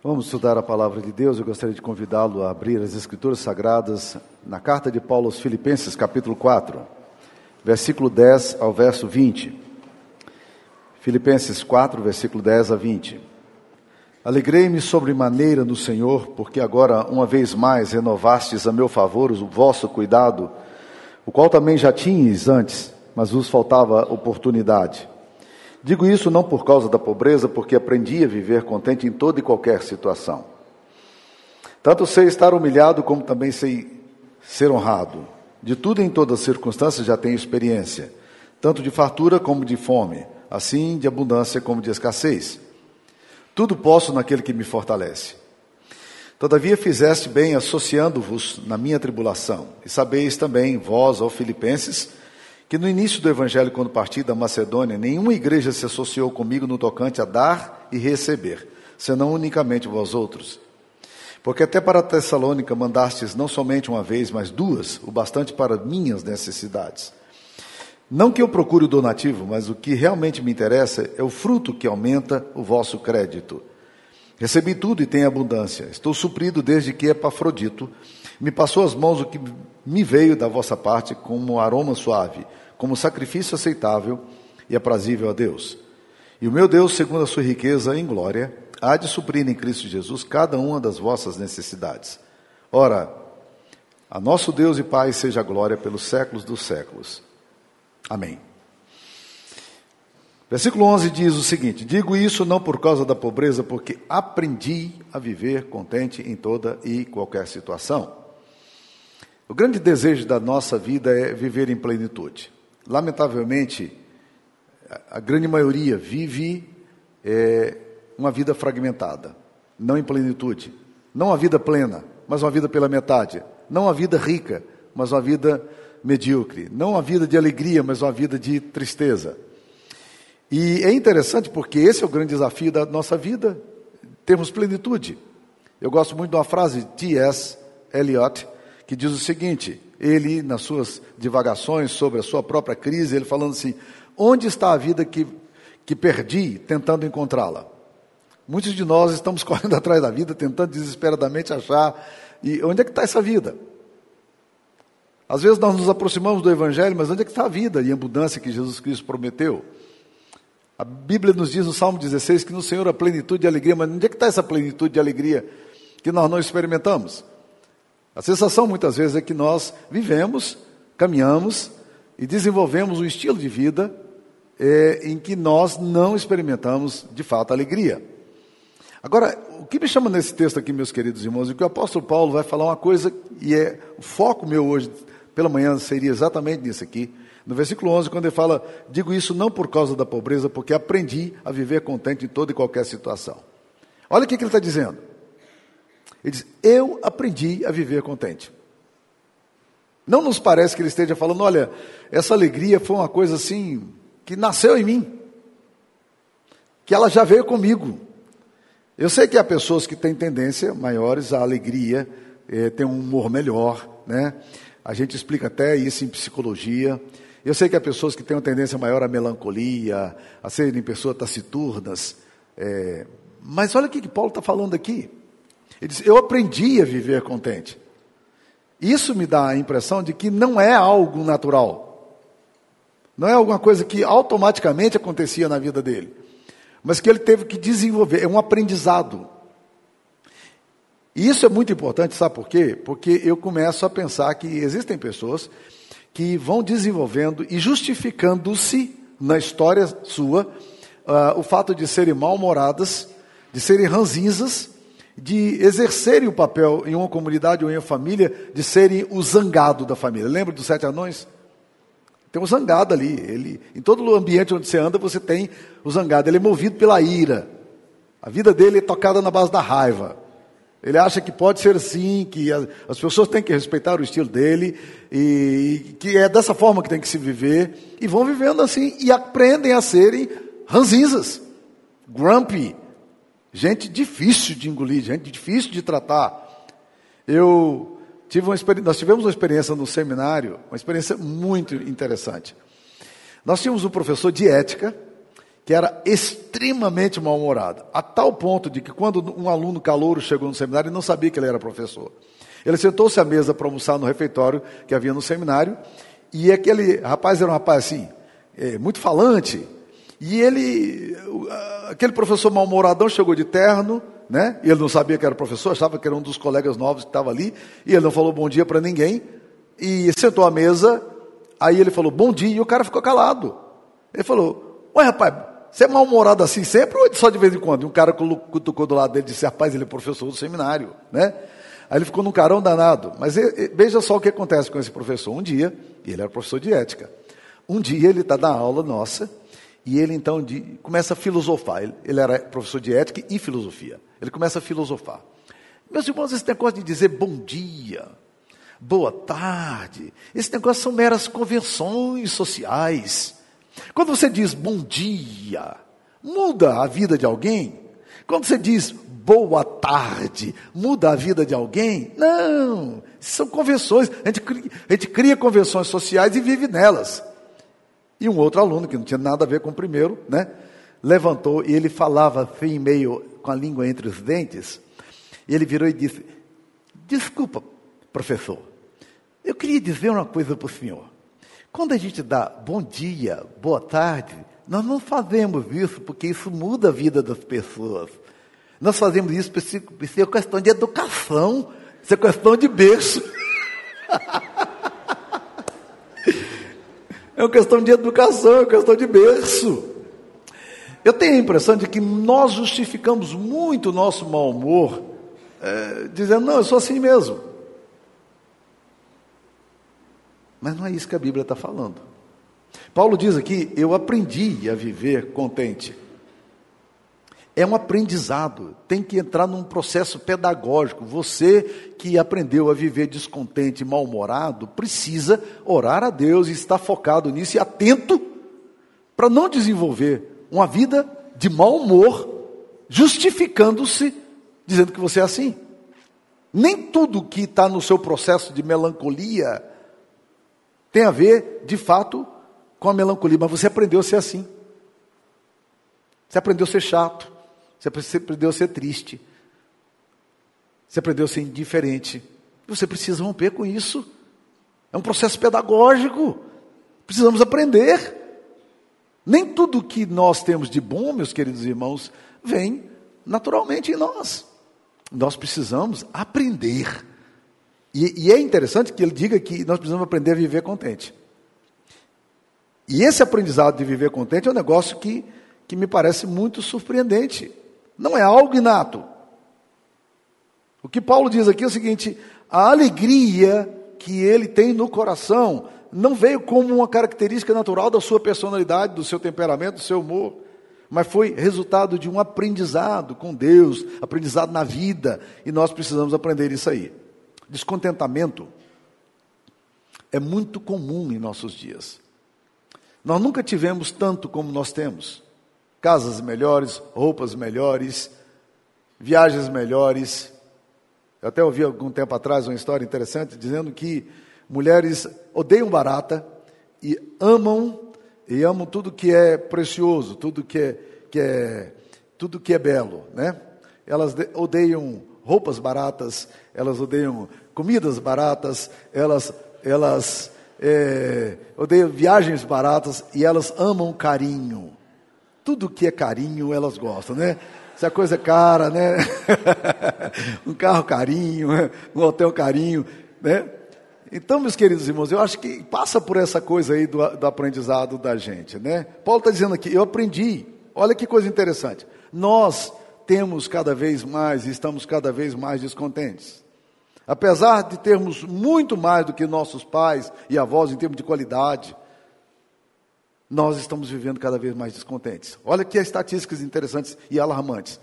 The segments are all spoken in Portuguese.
Vamos estudar a palavra de Deus. Eu gostaria de convidá-lo a abrir as Escrituras Sagradas na carta de Paulo aos Filipenses, capítulo 4, versículo 10 ao verso 20. Filipenses 4, versículo 10 a 20. Alegrei-me sobremaneira no Senhor, porque agora, uma vez mais, renovastes a meu favor o vosso cuidado, o qual também já tinhas antes, mas vos faltava oportunidade. Digo isso não por causa da pobreza, porque aprendi a viver contente em toda e qualquer situação. Tanto sei estar humilhado, como também sei ser honrado. De tudo e em todas as circunstâncias já tenho experiência, tanto de fartura como de fome, assim de abundância como de escassez. Tudo posso naquele que me fortalece. Todavia fizeste bem associando-vos na minha tribulação, e sabeis também, vós, ó Filipenses, que no início do evangelho, quando parti da Macedônia, nenhuma igreja se associou comigo no tocante a dar e receber, senão unicamente vós outros. Porque até para Tessalônica mandastes não somente uma vez, mas duas, o bastante para minhas necessidades. Não que eu procure o donativo, mas o que realmente me interessa é o fruto que aumenta o vosso crédito. Recebi tudo e tenho abundância. Estou suprido desde que Epafrodito me passou às mãos o que me veio da vossa parte como aroma suave, como sacrifício aceitável e aprazível a Deus. E o meu Deus, segundo a sua riqueza em glória, há de suprir em Cristo Jesus cada uma das vossas necessidades. Ora, a nosso Deus e Pai seja a glória pelos séculos dos séculos. Amém. Versículo 11 diz o seguinte: Digo isso não por causa da pobreza, porque aprendi a viver contente em toda e qualquer situação. O grande desejo da nossa vida é viver em plenitude. Lamentavelmente, a grande maioria vive é, uma vida fragmentada, não em plenitude. Não uma vida plena, mas uma vida pela metade. Não uma vida rica, mas uma vida medíocre. Não uma vida de alegria, mas uma vida de tristeza. E é interessante porque esse é o grande desafio da nossa vida, termos plenitude. Eu gosto muito de uma frase de T.S. Eliot, que diz o seguinte: ele, nas suas divagações sobre a sua própria crise, ele falando assim: onde está a vida que, que perdi tentando encontrá-la? Muitos de nós estamos correndo atrás da vida, tentando desesperadamente achar. E onde é que está essa vida? Às vezes nós nos aproximamos do Evangelho, mas onde é que está a vida e a abundância que Jesus Cristo prometeu? A Bíblia nos diz no Salmo 16 que no Senhor há plenitude de alegria, mas onde é que está essa plenitude de alegria que nós não experimentamos? A sensação muitas vezes é que nós vivemos, caminhamos e desenvolvemos um estilo de vida é, em que nós não experimentamos de fato alegria. Agora, o que me chama nesse texto aqui, meus queridos irmãos, é que o apóstolo Paulo vai falar uma coisa, e é o foco meu hoje, pela manhã, seria exatamente nisso aqui. No versículo 11, quando ele fala, digo isso não por causa da pobreza, porque aprendi a viver contente em toda e qualquer situação. Olha o que, que ele está dizendo. Ele diz: Eu aprendi a viver contente. Não nos parece que ele esteja falando, olha, essa alegria foi uma coisa assim, que nasceu em mim, que ela já veio comigo. Eu sei que há pessoas que têm tendência maiores à alegria, é, têm um humor melhor, né? A gente explica até isso em psicologia. Eu sei que há pessoas que têm uma tendência maior à melancolia, a serem pessoas taciturnas. É, mas olha o que, que Paulo está falando aqui. Ele diz: Eu aprendi a viver contente. Isso me dá a impressão de que não é algo natural. Não é alguma coisa que automaticamente acontecia na vida dele. Mas que ele teve que desenvolver. É um aprendizado. E isso é muito importante, sabe por quê? Porque eu começo a pensar que existem pessoas que vão desenvolvendo e justificando-se na história sua uh, o fato de serem mal-humoradas, de serem ranzinzas, de exercerem o papel em uma comunidade ou em uma família, de serem o zangado da família. Lembra dos sete anões? Tem um zangado ali. Ele, em todo o ambiente onde você anda, você tem o zangado. Ele é movido pela ira. A vida dele é tocada na base da raiva. Ele acha que pode ser assim, que as pessoas têm que respeitar o estilo dele, e que é dessa forma que tem que se viver, e vão vivendo assim, e aprendem a serem ranzinzas, grumpy, Gente difícil de engolir, gente difícil de tratar. Eu tive uma nós tivemos uma experiência no seminário, uma experiência muito interessante. Nós tínhamos um professor de ética que era extremamente mal-humorado, a tal ponto de que quando um aluno calouro chegou no seminário, ele não sabia que ele era professor. Ele sentou-se à mesa para almoçar no refeitório que havia no seminário, e aquele rapaz era um rapaz assim, é, muito falante, e ele, aquele professor mal-humoradão chegou de terno, né? E ele não sabia que era professor, achava que era um dos colegas novos que estava ali, e ele não falou bom dia para ninguém, e sentou à mesa, aí ele falou bom dia, e o cara ficou calado. Ele falou, ué rapaz, você é mal-humorado assim sempre ou só de vez em quando? E um cara cutucou do lado dele e disse, rapaz, ele é professor do seminário, né? Aí ele ficou num carão danado. Mas veja só o que acontece com esse professor. Um dia, e ele era professor de ética, um dia ele está na aula nossa, e ele então de, começa a filosofar. Ele, ele, era professor de ética e filosofia. Ele começa a filosofar. Meus irmãos, esse negócio de dizer bom dia, boa tarde, esse negócio são meras convenções sociais. Quando você diz bom dia, muda a vida de alguém? Quando você diz boa tarde, muda a vida de alguém? Não, são convenções. A gente, a gente cria convenções sociais e vive nelas. E um outro aluno, que não tinha nada a ver com o primeiro, né? Levantou e ele falava assim, meio com a língua entre os dentes. E ele virou e disse: Desculpa, professor, eu queria dizer uma coisa para o senhor. Quando a gente dá bom dia, boa tarde, nós não fazemos isso porque isso muda a vida das pessoas. Nós fazemos isso por ser questão de educação, é questão de berço. É uma questão de educação, é uma questão de berço. Eu tenho a impressão de que nós justificamos muito o nosso mau humor, é, dizendo, não, eu sou assim mesmo. Mas não é isso que a Bíblia está falando. Paulo diz aqui: eu aprendi a viver contente. É um aprendizado, tem que entrar num processo pedagógico. Você que aprendeu a viver descontente, mal-humorado, precisa orar a Deus e estar focado nisso e atento para não desenvolver uma vida de mau humor, justificando-se, dizendo que você é assim. Nem tudo que está no seu processo de melancolia tem a ver, de fato, com a melancolia, mas você aprendeu a ser assim. Você aprendeu a ser chato. Você aprendeu a ser triste. Você aprendeu a ser indiferente. Você precisa romper com isso. É um processo pedagógico. Precisamos aprender. Nem tudo que nós temos de bom, meus queridos irmãos, vem naturalmente em nós. Nós precisamos aprender. E, e, é interessante que ele diga que nós precisamos aprender a viver contente. E esse aprendizado de viver contente é um negócio que, que me parece muito surpreendente. Não é algo inato. O que Paulo diz aqui é o seguinte: a alegria que ele tem no coração não veio como uma característica natural da sua personalidade, do seu temperamento, do seu humor, mas foi resultado de um aprendizado com Deus, aprendizado na vida, e nós precisamos aprender isso aí. Descontentamento é muito comum em nossos dias. Nós nunca tivemos tanto como nós temos casas melhores, roupas melhores, viagens melhores. Eu até ouvi algum tempo atrás uma história interessante dizendo que mulheres odeiam barata e amam e amam tudo que é precioso, tudo que é, que é tudo que é belo, né? Elas odeiam roupas baratas, elas odeiam comidas baratas, elas elas é, odeiam viagens baratas e elas amam carinho. Tudo que é carinho elas gostam, né? Se a coisa é cara, né? um carro carinho, um hotel carinho, né? Então, meus queridos irmãos, eu acho que passa por essa coisa aí do, do aprendizado da gente, né? Paulo está dizendo aqui, eu aprendi. Olha que coisa interessante. Nós temos cada vez mais e estamos cada vez mais descontentes. Apesar de termos muito mais do que nossos pais e avós em termos de qualidade, nós estamos vivendo cada vez mais descontentes. Olha que estatísticas interessantes e alarmantes.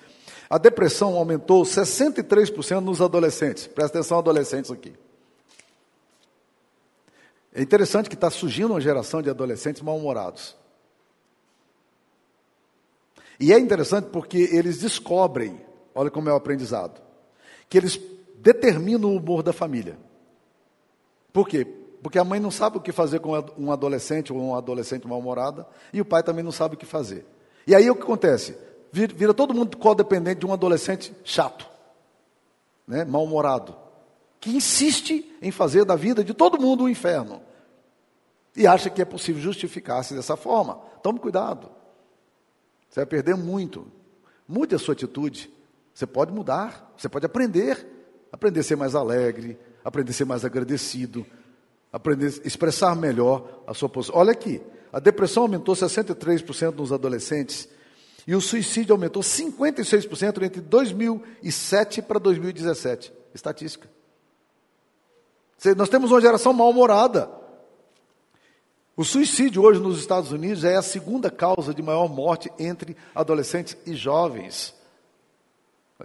A depressão aumentou 63% nos adolescentes. Presta atenção, adolescentes aqui. É interessante que está surgindo uma geração de adolescentes mal-humorados. E é interessante porque eles descobrem, olha como é o aprendizado, que eles determinam o humor da família. Por quê? Porque a mãe não sabe o que fazer com um adolescente ou uma adolescente mal-humorada, e o pai também não sabe o que fazer. E aí o que acontece? Vira, todo mundo codependente de um adolescente chato, né? mal-humorado, que insiste em fazer da vida de todo mundo um inferno. E acha que é possível justificar-se dessa forma. Tome cuidado. Você vai perder muito. Mude a sua atitude. Você pode mudar, você pode aprender. Aprender a ser mais alegre, aprender a ser mais agradecido, aprender a expressar melhor a sua posição. Olha aqui, a depressão aumentou 63% nos adolescentes e o suicídio aumentou 56% entre 2007 para 2017. Estatística. Nós temos uma geração mal-humorada. O suicídio hoje nos Estados Unidos é a segunda causa de maior morte entre adolescentes e jovens.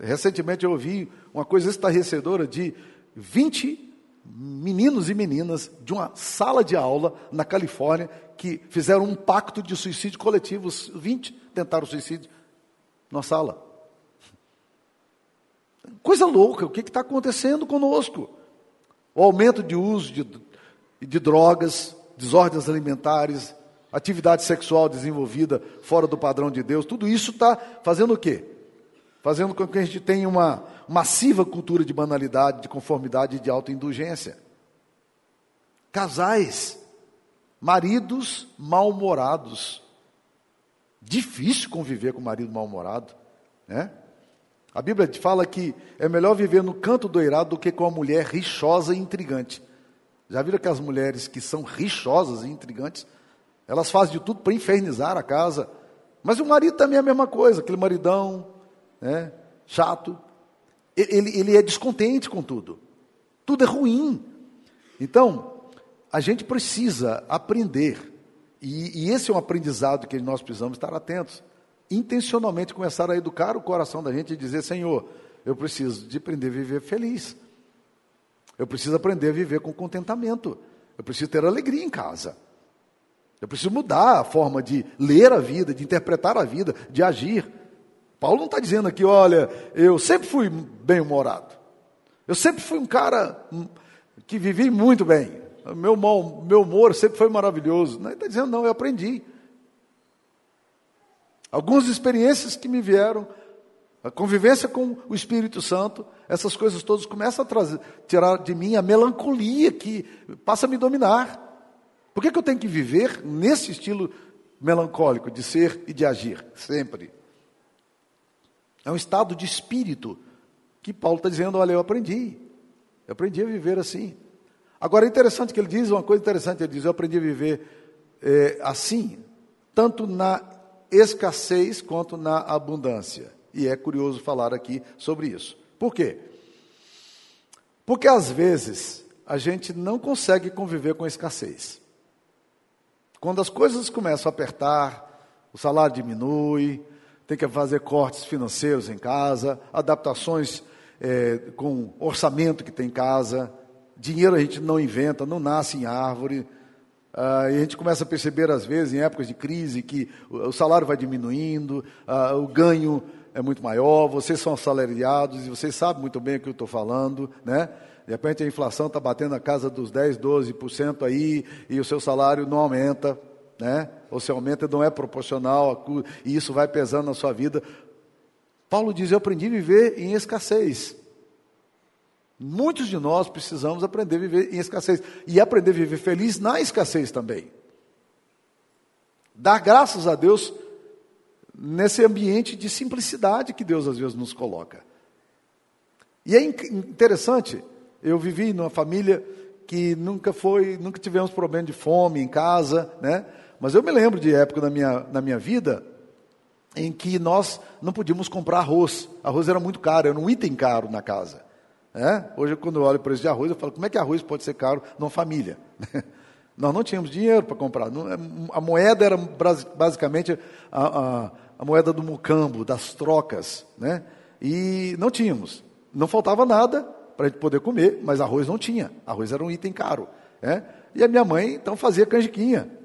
Recentemente eu ouvi uma coisa estarrecedora de 20 meninos e meninas de uma sala de aula na Califórnia que fizeram um pacto de suicídio coletivo. Os 20 tentaram suicídio na sala. Coisa louca, o que está acontecendo conosco? O aumento de uso de, de drogas, desordens alimentares, atividade sexual desenvolvida fora do padrão de Deus, tudo isso está fazendo o quê? Fazendo com que a gente tenha uma massiva cultura de banalidade, de conformidade e de autoindulgência. Casais, maridos mal-humorados. Difícil conviver com marido mal-humorado, né? A Bíblia fala que é melhor viver no canto do eirado do que com a mulher rixosa e intrigante. Já viram que as mulheres que são rixosas e intrigantes, elas fazem de tudo para infernizar a casa. Mas o marido também é a mesma coisa, aquele maridão, né, chato. Ele, ele é descontente com tudo. Tudo é ruim. Então, a gente precisa aprender, e, e esse é um aprendizado que nós precisamos estar atentos intencionalmente começar a educar o coração da gente e dizer: Senhor, eu preciso de aprender a viver feliz. Eu preciso aprender a viver com contentamento. Eu preciso ter alegria em casa. Eu preciso mudar a forma de ler a vida, de interpretar a vida, de agir. Paulo não está dizendo aqui, olha, eu sempre fui bem-humorado. Eu sempre fui um cara que vivi muito bem. Meu, meu humor sempre foi maravilhoso. Não, está dizendo, não, eu aprendi. Algumas experiências que me vieram, a convivência com o Espírito Santo, essas coisas todas começam a trazer, tirar de mim a melancolia que passa a me dominar. Por que, que eu tenho que viver nesse estilo melancólico de ser e de agir, sempre? É um estado de espírito que Paulo está dizendo: olha, eu aprendi, eu aprendi a viver assim. Agora é interessante que ele diz uma coisa interessante: ele diz, eu aprendi a viver é, assim, tanto na escassez quanto na abundância. E é curioso falar aqui sobre isso. Por quê? Porque às vezes a gente não consegue conviver com a escassez. Quando as coisas começam a apertar, o salário diminui, tem que fazer cortes financeiros em casa, adaptações é, com orçamento que tem em casa, dinheiro a gente não inventa, não nasce em árvore, Uh, e a gente começa a perceber, às vezes, em épocas de crise, que o, salário vai diminuindo, uh, o ganho é muito maior, vocês são assalariados e vocês sabem muito bem o que eu estou falando, né? De repente a inflação está batendo na casa dos 10, 12% aí e o seu salário não aumenta, né? Ou se aumenta, não é proporcional e isso vai pesando na sua vida. Paulo diz: Eu aprendi a viver em escassez. Muitos de nós precisamos aprender a viver em escassez e aprender a viver feliz na escassez também. Dar graças a Deus nesse ambiente de simplicidade que Deus às vezes nos coloca. E é interessante, eu vivi numa família que nunca foi, nunca tivemos problema de fome em casa, né? Mas eu me lembro de época na minha, na minha vida em que nós não podíamos comprar arroz. Arroz era muito caro, era um item caro na casa. É? Hoje, quando eu olho o preço de arroz, eu falo, como é que arroz pode ser caro numa família? Nós não tínhamos dinheiro para comprar. É, a moeda era basicamente a, a, a, moeda do mucambo, das trocas. Né? E não tínhamos. Não faltava nada para a gente poder comer, mas arroz não tinha. Arroz era um item caro. Né? E a minha mãe, então, fazia canjiquinha.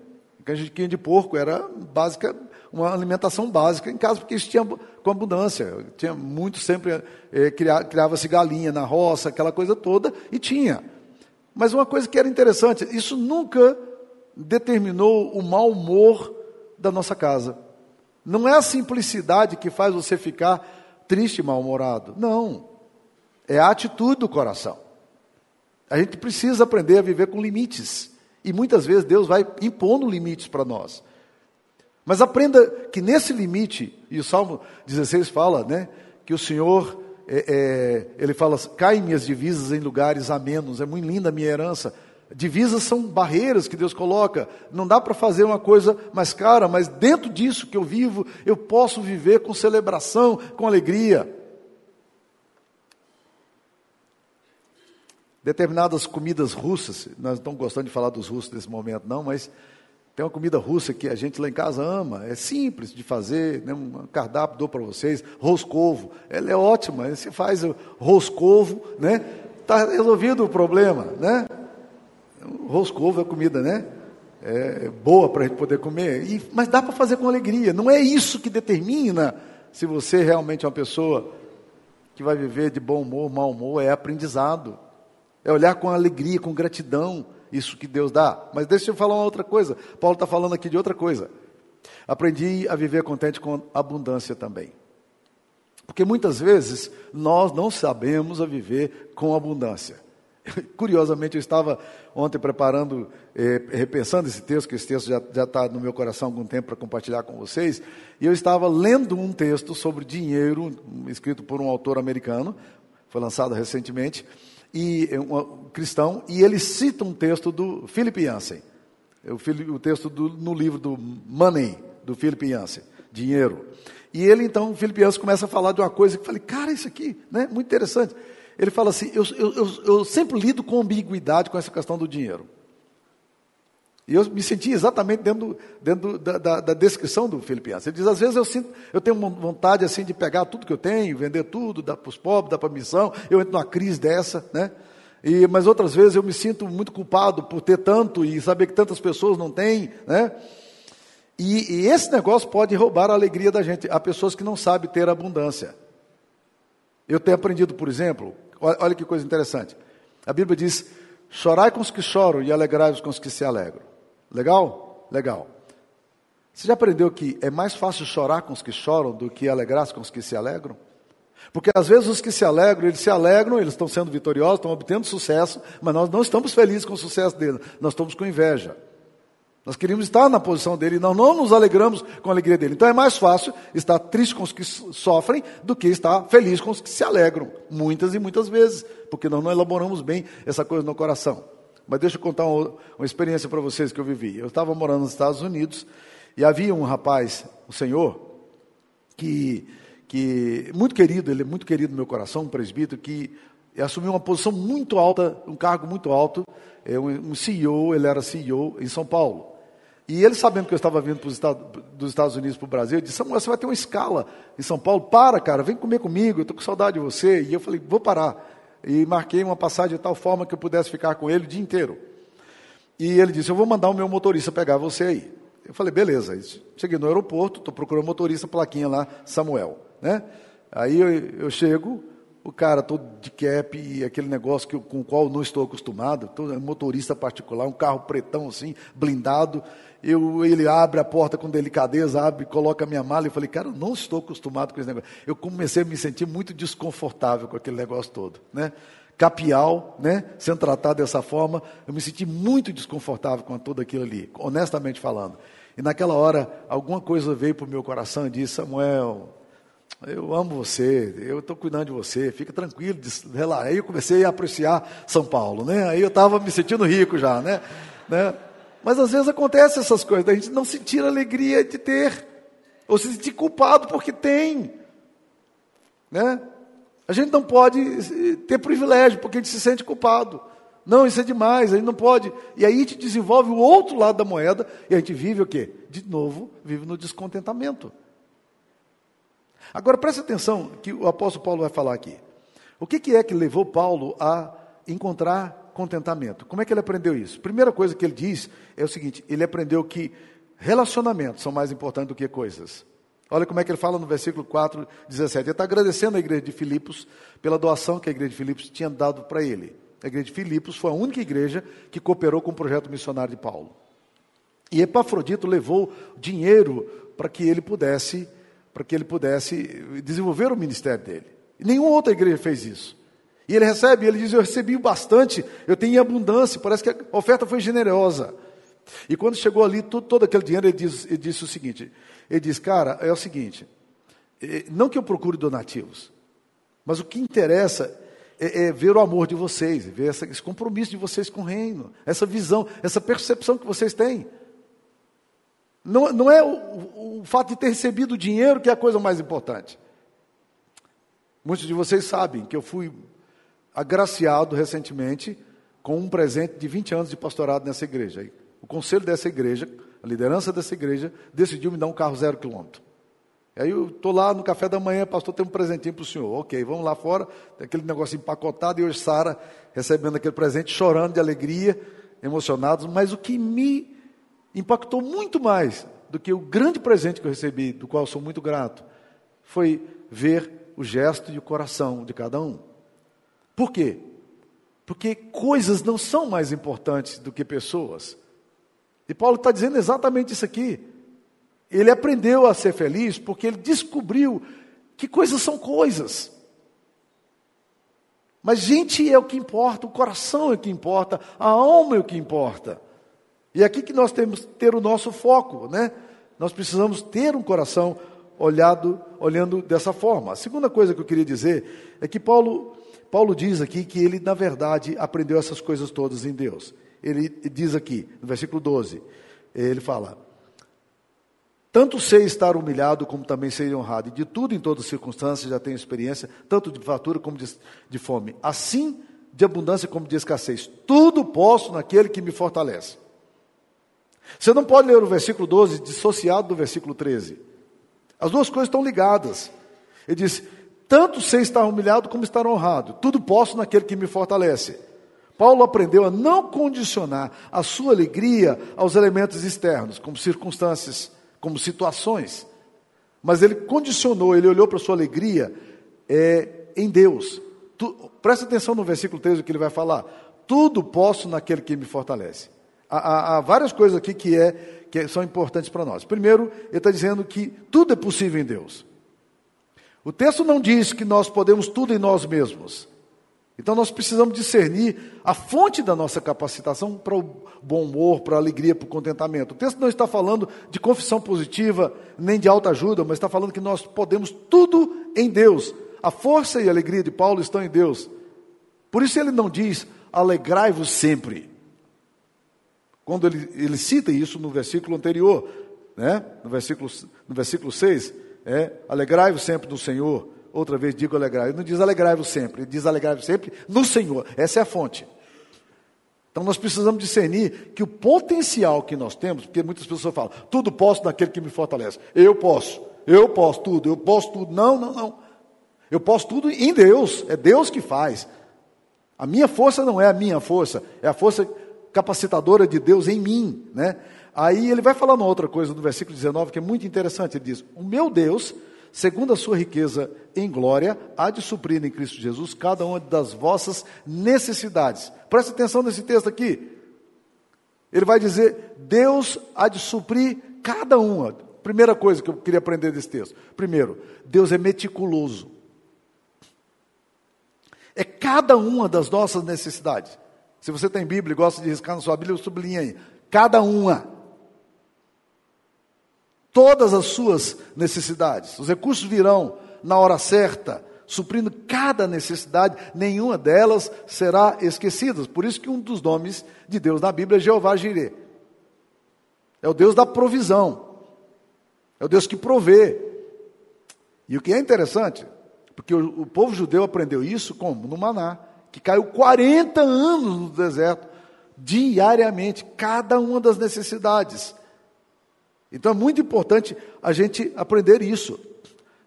Canjiquinha de porco era básica, uma alimentação básica em casa, porque isso tinha com abundância. Tinha muito sempre, é, criava-se galinha na roça, aquela coisa toda, e tinha. Mas uma coisa que era interessante, isso nunca determinou o mau humor da nossa casa. Não é a simplicidade que faz você ficar triste e mal-humorado. Não. É a atitude do coração. A gente precisa aprender a viver com limites. E muitas vezes Deus vai impondo limites para nós. Mas aprenda que nesse limite, e o Salmo 16 fala, né, que o Senhor, é, é, ele fala, caem minhas divisas em lugares amenos, é muito linda a minha herança. Divisas são barreiras que Deus coloca. Não dá para fazer uma coisa mais cara, mas dentro disso que eu vivo, eu posso viver com celebração, com alegria. Determinadas comidas russas, nós não gostando de falar dos russos nesse momento, não, mas tem uma comida russa que a gente lá em casa ama, é simples de fazer, né? um cardápio dou para vocês, roscovo, ela é ótima, você faz roscovo, né? Está resolvido o problema, né? Roscovo é comida, né? É boa para a gente poder comer, e, mas dá para fazer com alegria. Não é isso que determina se você realmente é uma pessoa que vai viver de bom humor, mau humor, é aprendizado. É olhar com alegria, com gratidão, isso que Deus dá. Mas deixa eu falar uma outra coisa. Paulo está falando aqui de outra coisa. Aprendi a viver contente com abundância também. Porque muitas vezes nós não sabemos a viver com abundância. Curiosamente, eu estava ontem preparando, eh, repensando esse texto, que esse texto já está no meu coração há algum tempo para compartilhar com vocês, e eu estava lendo um texto sobre dinheiro, escrito por um autor americano, foi lançado recentemente, e um cristão, e ele cita um texto do Philip Yancey, o, o texto do, no livro do Money, do Philip Yancey, dinheiro. E ele então, o Philip Yancey começa a falar de uma coisa que eu falei, cara, isso aqui, né, muito interessante. Ele fala assim: eu, eu, eu, eu sempre lido com ambiguidade com essa questão do dinheiro. E eu me senti exatamente dentro, dentro da, da, da, descrição do Filipiense. Ele diz, às vezes eu sinto, eu tenho vontade assim de pegar tudo que eu tenho, vender tudo, dar para os pobres, dar para a missão, eu entro numa crise dessa, né? E, mas outras vezes eu me sinto muito culpado por ter tanto e saber que tantas pessoas não têm, né? E, e esse negócio pode roubar a alegria da gente. Há pessoas que não sabem ter abundância. Eu tenho aprendido, por exemplo, olha que coisa interessante. A Bíblia diz: chorai com os que choram e alegrai-vos com os que se alegram. Legal? Legal. Você já aprendeu que é mais fácil chorar com os que choram do que alegrar-se com os que se alegram? Porque às vezes os que se alegram, eles se alegram, eles estão sendo vitoriosos, estão obtendo sucesso, mas nós não estamos felizes com o sucesso deles, nós estamos com inveja. Nós queríamos estar na posição dele nós não nos alegramos com a alegria dele. Então é mais fácil estar triste com os que sofrem do que estar feliz com os que se alegram, muitas e muitas vezes, porque nós não elaboramos bem essa coisa no coração. Mas deixa eu contar uma, uma experiência para vocês que eu vivi. Eu estava morando nos Estados Unidos e havia um rapaz, um senhor, que, que muito querido, ele é muito querido no meu coração, um presbítero, que assumiu uma posição muito alta, um cargo muito alto, é um CEO, ele era CEO em São Paulo. E ele, sabendo que eu estava vindo dos Estados Unidos para o Brasil, disse: Samuel, você vai ter uma escala em São Paulo? Para, cara, vem comer comigo, eu estou com saudade de você. E eu falei: vou parar e marquei uma passagem de tal forma que eu pudesse ficar com ele o dia inteiro. E ele disse: Eu vou mandar o meu motorista pegar você aí. Eu falei: Beleza. Cheguei no aeroporto, estou procurando motorista, plaquinha lá, Samuel. Né? Aí eu, eu chego, o cara todo de cap e aquele negócio que, com o qual não estou acostumado, todo, motorista particular, um carro pretão assim, blindado. Eu, ele abre a porta com delicadeza, abre, coloca a minha mala. E eu falei, cara, eu não estou acostumado com esse negócio. Eu comecei a me sentir muito desconfortável com aquele negócio todo, né? Capial, né? Sendo tratado dessa forma, eu me senti muito desconfortável com tudo aquilo ali, honestamente falando. E naquela hora, alguma coisa veio para o meu coração e disse: Samuel, eu amo você, eu estou cuidando de você, fica tranquilo. Aí eu comecei a apreciar São Paulo, né? Aí eu estava me sentindo rico já, né? né? Mas às vezes acontece essas coisas, a gente não sentir alegria de ter, ou se sentir culpado porque tem. Né? A gente não pode ter privilégio porque a gente se sente culpado. Não, isso é demais, a gente não pode. E aí a gente desenvolve o outro lado da moeda e a gente vive o quê? De novo, vive no descontentamento. Agora preste atenção que o apóstolo Paulo vai falar aqui. O que, que é que levou Paulo a encontrar contentamento. Como é que ele aprendeu isso? Primeira coisa que ele diz é o seguinte: ele aprendeu que relacionamentos são mais importantes do que coisas. Olha como é que ele fala no versículo 4, 17. Ele está agradecendo a igreja de Filipos pela doação que a igreja de Filipos tinha dado para ele. A igreja de Filipos foi a única igreja que cooperou com o projeto missionário de Paulo. E Epafrodito levou dinheiro para que ele pudesse, para que ele pudesse desenvolver o ministério dele. Nenhuma outra igreja fez isso. E ele recebe, ele diz: Eu recebi bastante, eu tenho abundância, parece que a oferta foi generosa. E quando chegou ali, tudo, todo aquele dinheiro, ele, diz, ele disse o seguinte: Ele diz, cara, é o seguinte, não que eu procure donativos, mas o que interessa é, é ver o amor de vocês, ver essa, esse compromisso de vocês com o reino, essa visão, essa percepção que vocês têm. Não, não é o, o fato de ter recebido dinheiro que é a coisa mais importante. Muitos de vocês sabem que eu fui agraciado recentemente com um presente de 20 anos de pastorado nessa igreja. O conselho dessa igreja, a liderança dessa igreja, decidiu me dar um carro zero quilômetro. Aí eu estou lá no café da manhã, pastor, tem um presentinho para o senhor. Ok, vamos lá fora, tem aquele negócio empacotado, e hoje Sara recebendo aquele presente, chorando de alegria, emocionados. Mas o que me impactou muito mais do que o grande presente que eu recebi, do qual sou muito grato, foi ver o gesto e o coração de cada um. Por quê? Porque coisas não são mais importantes do que pessoas. E Paulo está dizendo exatamente isso aqui. Ele aprendeu a ser feliz porque ele descobriu que coisas são coisas. Mas gente é o que importa, o coração é o que importa, a alma é o que importa. E é aqui que nós temos que ter o nosso foco, né? Nós precisamos ter um coração olhado, olhando dessa forma. A segunda coisa que eu queria dizer é que Paulo, Paulo diz aqui que ele, na verdade, aprendeu essas coisas todas em Deus. Ele diz aqui, no versículo 12, ele fala: tanto sei estar humilhado, como também sei honrado. E de tudo, em todas as circunstâncias, já tenho experiência, tanto de fatura como de, de fome. Assim, de abundância como de escassez. Tudo posso naquele que me fortalece. Você não pode ler o versículo 12 dissociado do versículo 13. As duas coisas estão ligadas. Ele diz: Tanto sei estar humilhado como estar honrado. Tudo posso naquele que me fortalece. Paulo aprendeu a não condicionar a sua alegria aos elementos externos, como circunstâncias como situações, mas ele condicionou, ele olhou para a sua alegria é, em Deus. Tu, presta atenção no versículo 13 que ele vai falar. Tudo posso naquele que me fortalece. Há, há, há várias coisas aqui que, é, que são importantes para nós. Primeiro, ele está dizendo que tudo é possível em Deus. O texto não diz que nós podemos tudo em nós mesmos. Então nós precisamos discernir a fonte da nossa capacitação para o bom humor, para a alegria, para o contentamento. O texto não está falando de confissão positiva, nem de alta ajuda, mas está falando que nós podemos tudo em Deus. A força e a alegria de Paulo estão em Deus. Por isso ele não diz, alegrai-vos sempre. Quando ele, ele cita isso no versículo anterior, né? no, versículo, no versículo 6, é, alegrai-vos sempre no Senhor. Outra vez digo alegrai. Ele não diz alegrai-vos sempre, ele diz alegrai-vos sempre no Senhor. Essa é a fonte. Então nós precisamos discernir que o potencial que nós temos, porque muitas pessoas falam, tudo posso naquele que me fortalece. Eu posso, eu posso tudo, eu posso tudo. Não, não, não. Eu posso tudo em Deus, é Deus que faz. A minha força não é a minha força, é a força capacitadora de Deus em mim, né? Aí ele vai falar uma outra coisa no versículo 19 que é muito interessante. Ele diz: O meu Deus segundo a sua riqueza em glória, há de suprir em Cristo Jesus cada uma das vossas necessidades. Preste atenção nesse texto aqui. Ele vai dizer: Deus há de suprir cada uma. Primeira coisa que eu queria aprender desse texto. Primeiro, Deus é meticuloso. É cada uma das nossas necessidades. Se você tem Bíblia e gosta de riscar na sua Bíblia, sublinha aí. Cada uma todas as suas necessidades. Os recursos virão na hora certa, suprindo cada necessidade, nenhuma delas será esquecida. Por isso que um dos nomes de Deus na Bíblia é Jeová Jireh. É o Deus da provisão. É o Deus que provê. E o que é interessante, porque o, o povo judeu aprendeu isso como? No maná, que caiu 40 anos no deserto, diariamente, cada uma das necessidades. Então é muito importante a gente aprender isso.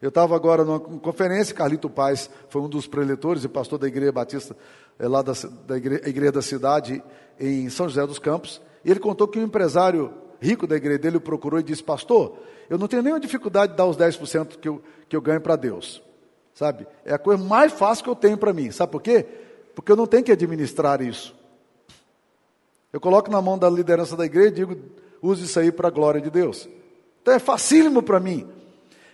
Eu estava agora numa conferência, Carlito Paz foi um dos preletores e pastor da Igreja Batista, é, lá da, da igreja, igreja, da cidade, em São José dos Campos, e ele contou que um empresário rico da igreja dele o procurou e disse, pastor, eu não tenho nenhuma dificuldade de dar os 10% que eu, que eu ganho para Deus, sabe? É a coisa mais fácil que eu tenho para mim, sabe por quê? Porque eu não tenho que administrar isso. Eu coloco na mão da liderança da igreja e digo, use isso aí para a glória de Deus. Então é facílimo para mim.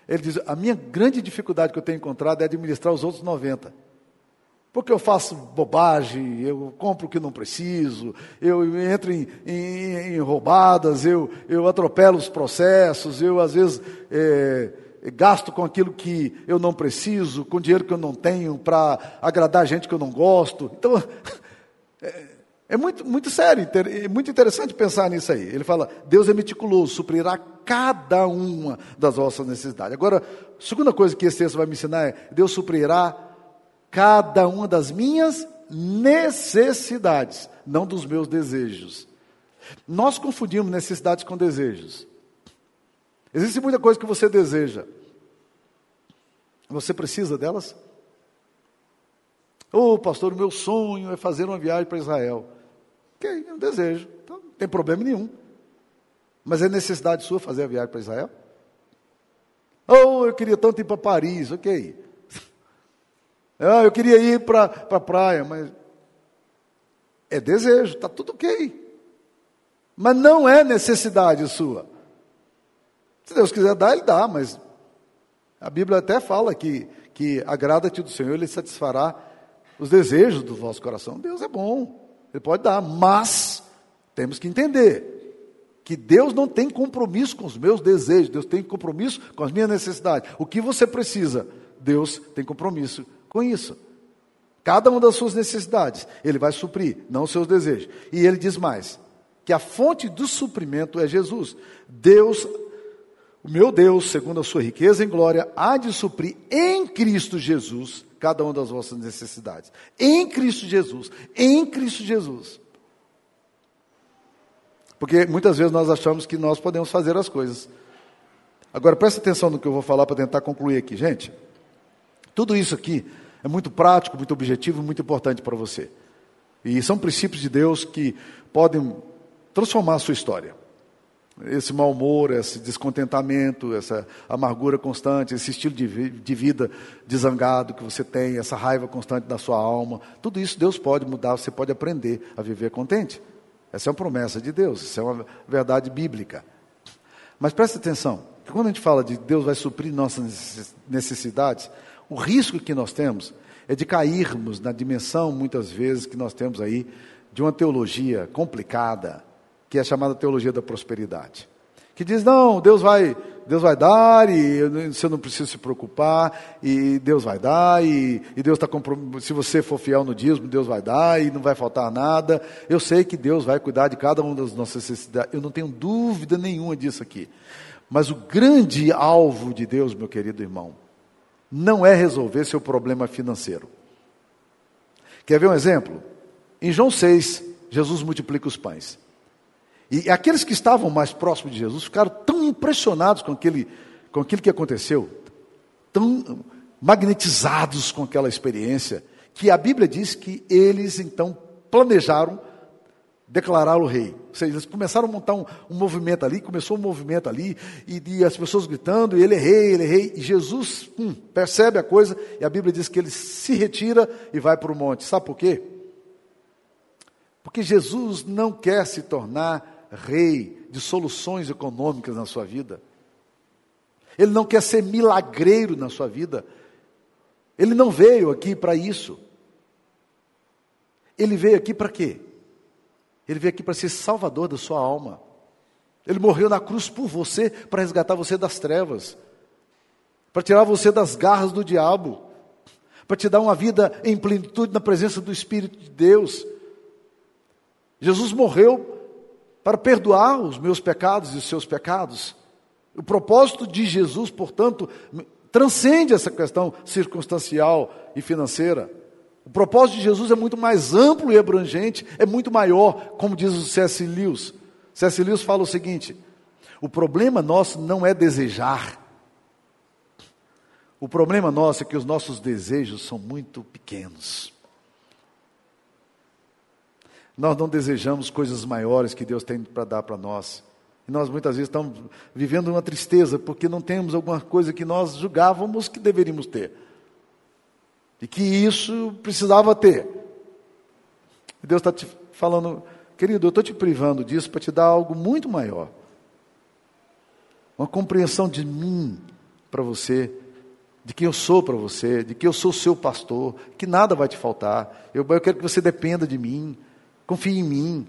Ele diz: a minha grande dificuldade que eu tenho encontrado é administrar os outros 90. Porque eu faço bobagem, eu compro o que não preciso, eu entro em, em, em roubadas, eu, eu atropelo os processos, eu às vezes é, gasto com aquilo que eu não preciso, com dinheiro que eu não tenho, para agradar gente que eu não gosto. Então, é, é muito, muito sério, é muito interessante pensar nisso aí. Ele fala: Deus é meticuloso, suprirá cada uma das vossas necessidades. Agora, segunda coisa que esse texto vai me ensinar é: Deus suprirá cada uma das minhas necessidades, não dos meus desejos. Nós confundimos necessidades com desejos. Existe muita coisa que você deseja. Você precisa delas? Ô oh, pastor, o meu sonho é fazer uma viagem para Israel. Ok, é um desejo. Então, não tem problema nenhum. Mas é necessidade sua fazer a viagem para Israel? Oh, eu queria tanto ir para Paris. Ok. Ah, eu queria ir para a pra praia, mas é desejo, está tudo ok. Mas não é necessidade sua. Se Deus quiser dar, Ele dá, mas a Bíblia até fala que, que agrada-te do Senhor, Ele satisfará os desejos do vosso coração. Deus é bom, Ele pode dar, mas temos que entender que Deus não tem compromisso com os meus desejos, Deus tem compromisso com as minhas necessidades. O que você precisa, Deus tem compromisso com isso. Cada uma das suas necessidades, Ele vai suprir, não os seus desejos. E Ele diz mais: que a fonte do suprimento é Jesus. Deus, o meu Deus, segundo a sua riqueza em glória, há de suprir em Cristo Jesus cada uma das vossas necessidades. Em Cristo Jesus. Em Cristo Jesus. Porque muitas vezes nós achamos que nós podemos fazer as coisas. Agora presta atenção no que eu vou falar para tentar concluir aqui, gente. Tudo isso aqui é muito prático, muito objetivo, muito importante para você. E são princípios de Deus que podem transformar a sua história. Esse mau humor, esse descontentamento, essa amargura constante, esse estilo de, de vida desangado que você tem, essa raiva constante da sua alma, tudo isso Deus pode mudar, você pode aprender a viver contente. Essa é uma promessa de Deus, isso é uma verdade bíblica. Mas preste atenção, quando a gente fala de Deus vai suprir nossas necessidades, o risco que nós temos é de cairmos na dimensão, muitas vezes, que nós temos aí, de uma teologia complicada, que é chamada teologia da prosperidade. Que diz, não, Deus vai, Deus vai dar e você não precisa se preocupar, e Deus vai dar, e, e Deus está se você for fiel no dízimo, Deus vai dar e não vai faltar nada. Eu sei que Deus vai cuidar de cada uma das nossas necessidades, eu não tenho dúvida nenhuma disso aqui. Mas o grande alvo de Deus, meu querido irmão, não é resolver seu problema financeiro. Quer ver um exemplo? Em João 6, Jesus multiplica os pães. E aqueles que estavam mais próximos de Jesus ficaram tão impressionados com, aquele, com aquilo que aconteceu, tão magnetizados com aquela experiência, que a Bíblia diz que eles então planejaram declará-lo rei. Ou seja, eles começaram a montar um, um movimento ali, começou um movimento ali, e, e, as pessoas gritando, ele é rei, ele é rei, e Jesus hum, percebe a coisa, e a Bíblia diz que ele se retira e vai para o monte. Sabe por quê? Porque Jesus não quer se tornar rei de soluções econômicas na sua vida. Ele não quer ser milagreiro na sua vida. Ele não veio aqui para isso. Ele veio aqui para quê? Ele veio aqui para ser salvador da sua alma. Ele morreu na cruz por você, para resgatar você das trevas, para tirar você das garras do diabo, para te dar uma vida em plenitude na presença do Espírito de Deus. Jesus morreu para perdoar os meus pecados e os seus pecados. O propósito de Jesus, portanto, transcende essa questão circunstancial e financeira. O propósito de Jesus é muito mais amplo e abrangente, é muito maior, como diz o C.S. Lewis. C.S. Lewis fala o seguinte: o problema nosso não é desejar. O problema nosso é que os nossos desejos são muito pequenos. Nós não desejamos coisas maiores que Deus tem para dar para nós. E nós muitas vezes estamos vivendo uma tristeza porque não temos alguma coisa que nós julgávamos que deveríamos ter e que isso precisava ter. E Deus está te falando, querido, eu estou te privando disso para te dar algo muito maior. uma compreensão de mim para você, de quem eu sou para você, de que eu sou seu pastor, que nada vai te faltar. Eu, eu quero que você dependa de mim, confie em mim,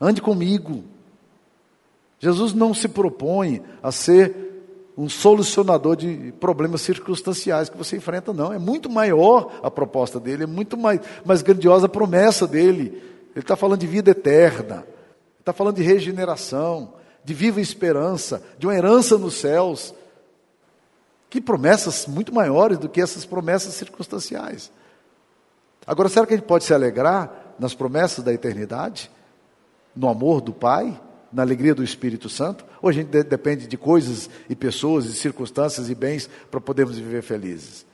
ande comigo. Jesus não se propõe a ser um solucionador de problemas circunstanciais que você enfrenta, não. É muito maior a proposta dele, é muito mais, mais grandiosa a promessa dele. Ele está falando de vida eterna, está falando de regeneração, de viva esperança, de uma herança nos céus. Que promessas muito maiores do que essas promessas circunstanciais. Agora, será que a gente pode se alegrar nas promessas da eternidade? No amor do Pai? na alegria do Espírito Santo? Ou a gente de depende de coisas e pessoas e circunstâncias e bens para podermos viver felizes?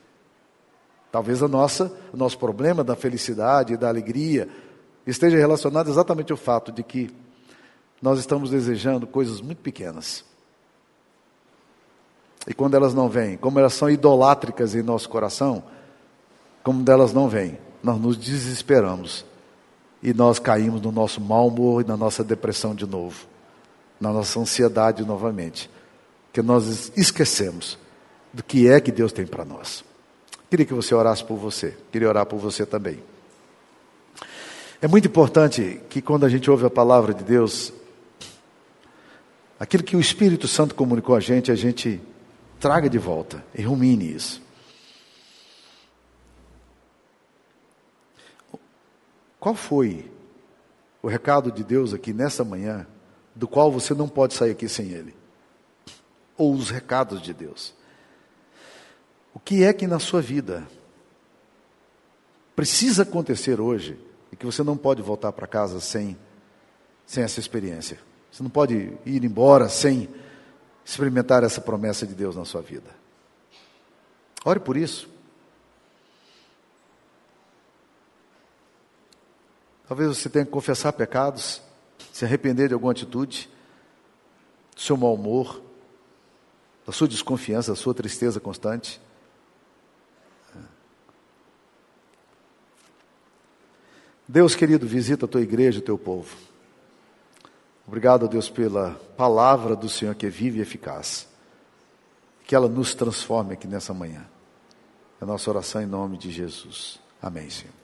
Talvez a nossa, o nosso problema da felicidade e da alegria esteja relacionado exatamente ao fato de que nós estamos desejando coisas muito pequenas. E quando elas não vêm, como elas são idolátricas em nosso coração, como delas não vêm, nós nos desesperamos e nós caímos no nosso mau humor e na nossa depressão de novo, na nossa ansiedade novamente, que nós esquecemos do que é que Deus tem para nós. Queria que você orasse por você, queria orar por você também. É muito importante que quando a gente ouve a palavra de Deus, aquilo que o Espírito Santo comunicou a gente, a gente traga de volta e rumine isso. Qual foi o recado de Deus aqui nessa manhã, do qual você não pode sair aqui sem ele? Ou os recados de Deus? O que é que na sua vida precisa acontecer hoje e que você não pode voltar para casa sem, sem essa experiência? Você não pode ir embora sem experimentar essa promessa de Deus na sua vida. Ore por isso. Talvez você tenha que confessar pecados, se arrepender de alguma atitude, do seu mau humor, da sua desconfiança, da sua tristeza constante. Deus querido, visita a tua igreja, o teu povo. Obrigado, Deus, pela palavra do Senhor que é viva e eficaz. Que ela nos transforme aqui nessa manhã. É a nossa oração em nome de Jesus. Amém, Senhor.